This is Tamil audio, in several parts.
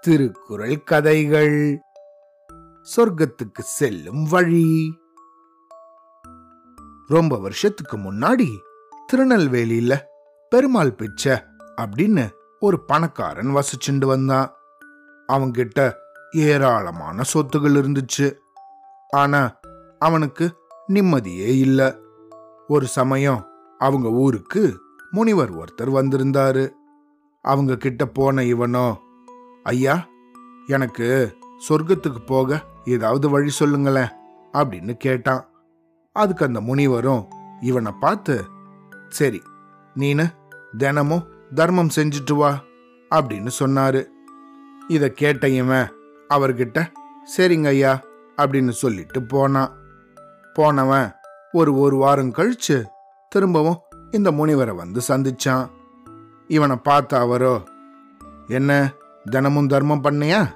திருக்குறள் கதைகள். சொர்க்கத்துக்கு செல்லும் வழி. ரொம்ப வருஷத்துக்கு முன்னாடி திருநெல்வேலியில பெருமாள் பிச்சை அப்படின்னு ஒரு பணக்காரன் வசிச்சுண்டு வந்தான். அவன்கிட்ட ஏராளமான சொத்துகள் இருந்துச்சு. ஆனா அவனுக்கு நிம்மதியே இல்லை. ஒரு சமயம் அவங்க ஊருக்கு முனிவர் ஒருத்தர் வந்திருந்தாரு. அவங்க கிட்ட போன இவனோ? ஐயா எனக்கு சொர்க்கத்துக்கு போக ஏதாவது வழி சொல்லுங்களேன் அப்படின்னு கேட்டான். அதுக்கு அந்த முனிவரும் இவனை பார்த்து சரி நீனு தினமும் தர்மம் செஞ்சுட்டு வா அப்படின்னு சொன்னாரு. இதை கேட்ட இவன் அவர்கிட்ட சரிங்க ஐயா அப்படின்னு சொல்லிட்டு போனான். போனவன் ஒரு ஒரு வாரம் கழிச்சு திரும்பவும் இந்த முனிவரை வந்து சந்திச்சான். இவனை பார்த்த அவரோ என்ன தினமும் தர்மம் பண்ணியா?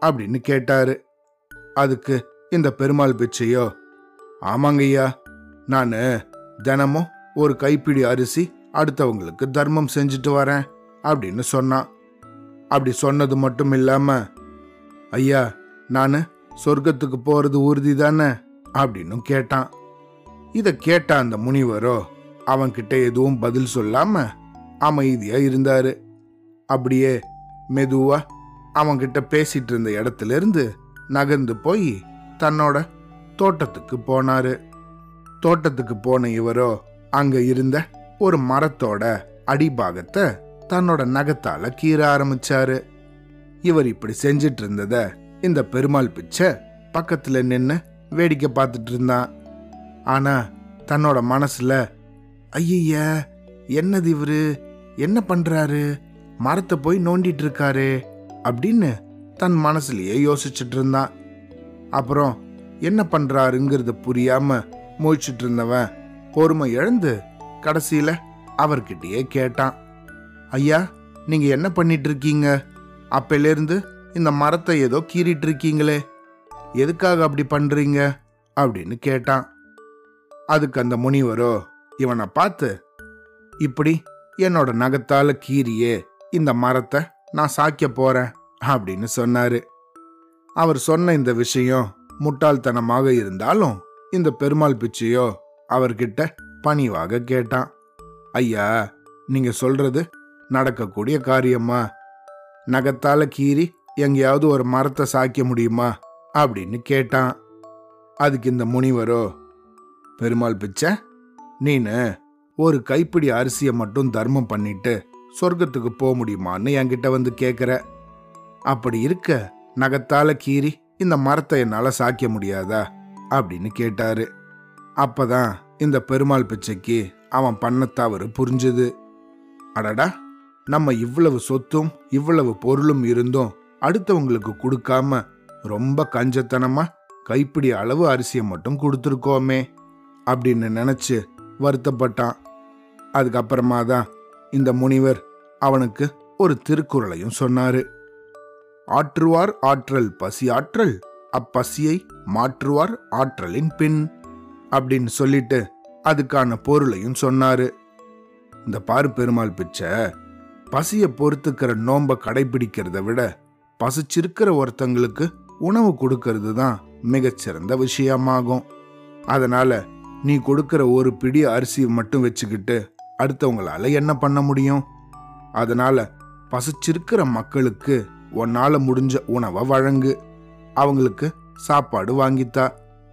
அப்படின்னு கேட்டாரு. அதுக்கு இந்த பெருமாள் பிச்சையோ? ஆமாங்கய்யா நான் தினமும் ஒரு கைப்பிடி அரிசி அடுத்தவங்களுக்கு தர்மம் செஞ்சுட்டு வரேன் அப்படின்னு சொன்னான். அப்படி சொன்னது மட்டும் இல்லாம ஐயா நான் சொர்க்கத்துக்கு போறது உறுதி தானே அப்படின்னு கேட்டான். இதை கேட்ட அந்த முனிவரோ அவன்கிட்ட எதுவும் பதில் சொல்லாம அமைதியாக இருந்தார். அப்படியே மெதுவாக அவங்கிட்ட பேசிட்டு இருந்த இடத்துல இருந்து நகர்ந்து போய் தன்னோட தோட்டத்துக்கு போனார். தோட்டத்துக்கு போன இவரோ அங்கே இருந்த ஒரு மரத்தோட அடிபாகத்தை தன்னோட நகத்தால் கீற ஆரம்பிச்சாரு. இவர் இப்படி செஞ்சிட்டு இருந்தத இந்த பெருமாள் பிச்சை பக்கத்தில் நின்று வேடிக்கை பார்த்துட்டு இருந்தான். ஆனால் தன்னோட மனசில் ஐய என்னது இவரு? என்ன பண்றாரு? மரத்தை போய் நோண்டிட்டு இருக்காரு அப்படின்னு தன் மனசுலயே யோசிச்சுட்டு இருந்தான் அப்புறம் என்ன பண்ணுறாருங்கிறது புரியாம முழிச்சிட்டு இருந்தவன் பொறுமை இழந்து கடைசியில அவர்கிட்டயே கேட்டான். ஐயா நீங்க என்ன பண்ணிட்டு இருக்கீங்க அப்பையிலேருந்து இந்த மரத்தை ஏதோ கீறிட்டு இருக்கீங்களே எதுக்காக அப்படி பண்றீங்க? அப்படின்னு கேட்டான். அதுக்கு அந்த முனிவரோ இவனை பார்த்து இப்படி என்னோட நகத்தால கீறியே இந்த மரத்தை நான் சாய்க்க போறேன் அப்படின்னு சொன்னாரு. அவர் சொன்ன இந்த விஷயம் முட்டாள்தனமாக இருந்தாலும் இந்த பெருமாள் பிச்சையோ அவர்கிட்ட பணிவாக கேட்டான். ஐயா நீங்க சொல்றது நடக்கக்கூடிய காரியமா நகத்தால கீறி எங்கேயாவது ஒரு மரத்தை சாய்க்க முடியுமா? அப்படின்னு கேட்டான். அதுக்கு இந்த முனிவரோ பெருமாள் பிச்சை? நீனு ஒரு கைப்பிடி அரிசியை மட்டும் தர்மம் பண்ணிட்டு சொர்க்கத்துக்கு போக முடியுமான்னு என்கிட்ட வந்து கேட்குற அப்படி இருக்க நகத்தால கீறி இந்த மரத்தை என்னால் சாய்க்க முடியாதா? அப்படின்னு கேட்டாரு. அப்பதான் இந்த பெருமாள் பிச்சைக்கு அவன் பண்ண தவறு புரிஞ்சுது. அடடா நம்ம இவ்வளவு சொத்தும் இவ்வளவு பொருளும் இருந்தும் அடுத்தவங்களுக்கு கொடுக்காம ரொம்ப கஞ்சத்தனமா கைப்பிடி அளவு அரிசியை மட்டும் கொடுத்துருக்கோமே அப்படின்னு நினைச்சு வருத்தப்பட்டான். அதுக்கப்புறமா தான் இந்த முனிவர் அவனுக்கு ஒரு திருக்குறளையும் சொன்னாரு. ஆற்றுவார் ஆற்றல் பசி ஆற்றல் அப்பசியை மாற்றுவார் ஆற்றலின் பின் அப்படின்னு சொல்லிட்டு அதுக்கான பொருளையும் சொன்னாரு. இந்த பாரு பெருமாள் பிச்சை பசியை பொறுத்துக்கிற நோம்ப கடைபிடிக்கிறத விட பசிச்சிருக்கிற ஒருத்தங்களுக்கு உணவு கொடுக்கறது தான் மிகச்சிறந்த விஷயமாகும். அதனால நீ கொடுக்கிற ஒரு பிடி அரிசி மட்டும் வச்சுக்கிட்டு அடுத்தவங்களால என்ன பண்ண முடியும்? அதனால பசிச்சிருக்கிற மக்களுக்கு உன்னால முடிஞ்ச உணவை வழங்கு. அவங்களுக்கு சாப்பாடு வாங்கித்தா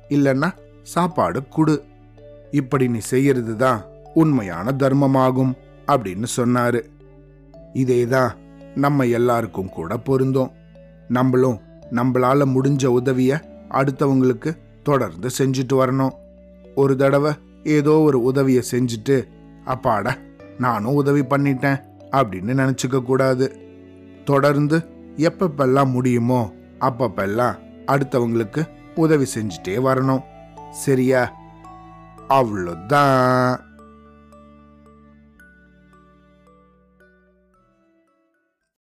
இல்லைன்னா சாப்பாடு குடு. இப்படி நீ செய்யறது தான் உண்மையான தர்மமாகும் அப்படின்னு சொன்னாரு. இதேதான் நம்ம எல்லாருக்கும் கூட பொருந்தும். நம்மளும் நம்மளால முடிஞ்ச உதவிய அடுத்தவங்களுக்கு தொடர்ந்து செஞ்சுட்டு வரணும். ஒரு தடவை ஏதோ ஒரு உதவியை செஞ்சுட்டு அப்பாடா நானும் உதவி பண்ணிட்டேன் அப்படின்னு நினச்சிக்க கூடாது. தொடர்ந்து எப்பப்பெல்லாம் முடியுமோ அப்பப்பெல்லாம் அடுத்தவங்களுக்கு உதவி செஞ்சுட்டே வரணும். சரியா? அவ்வளோதான்.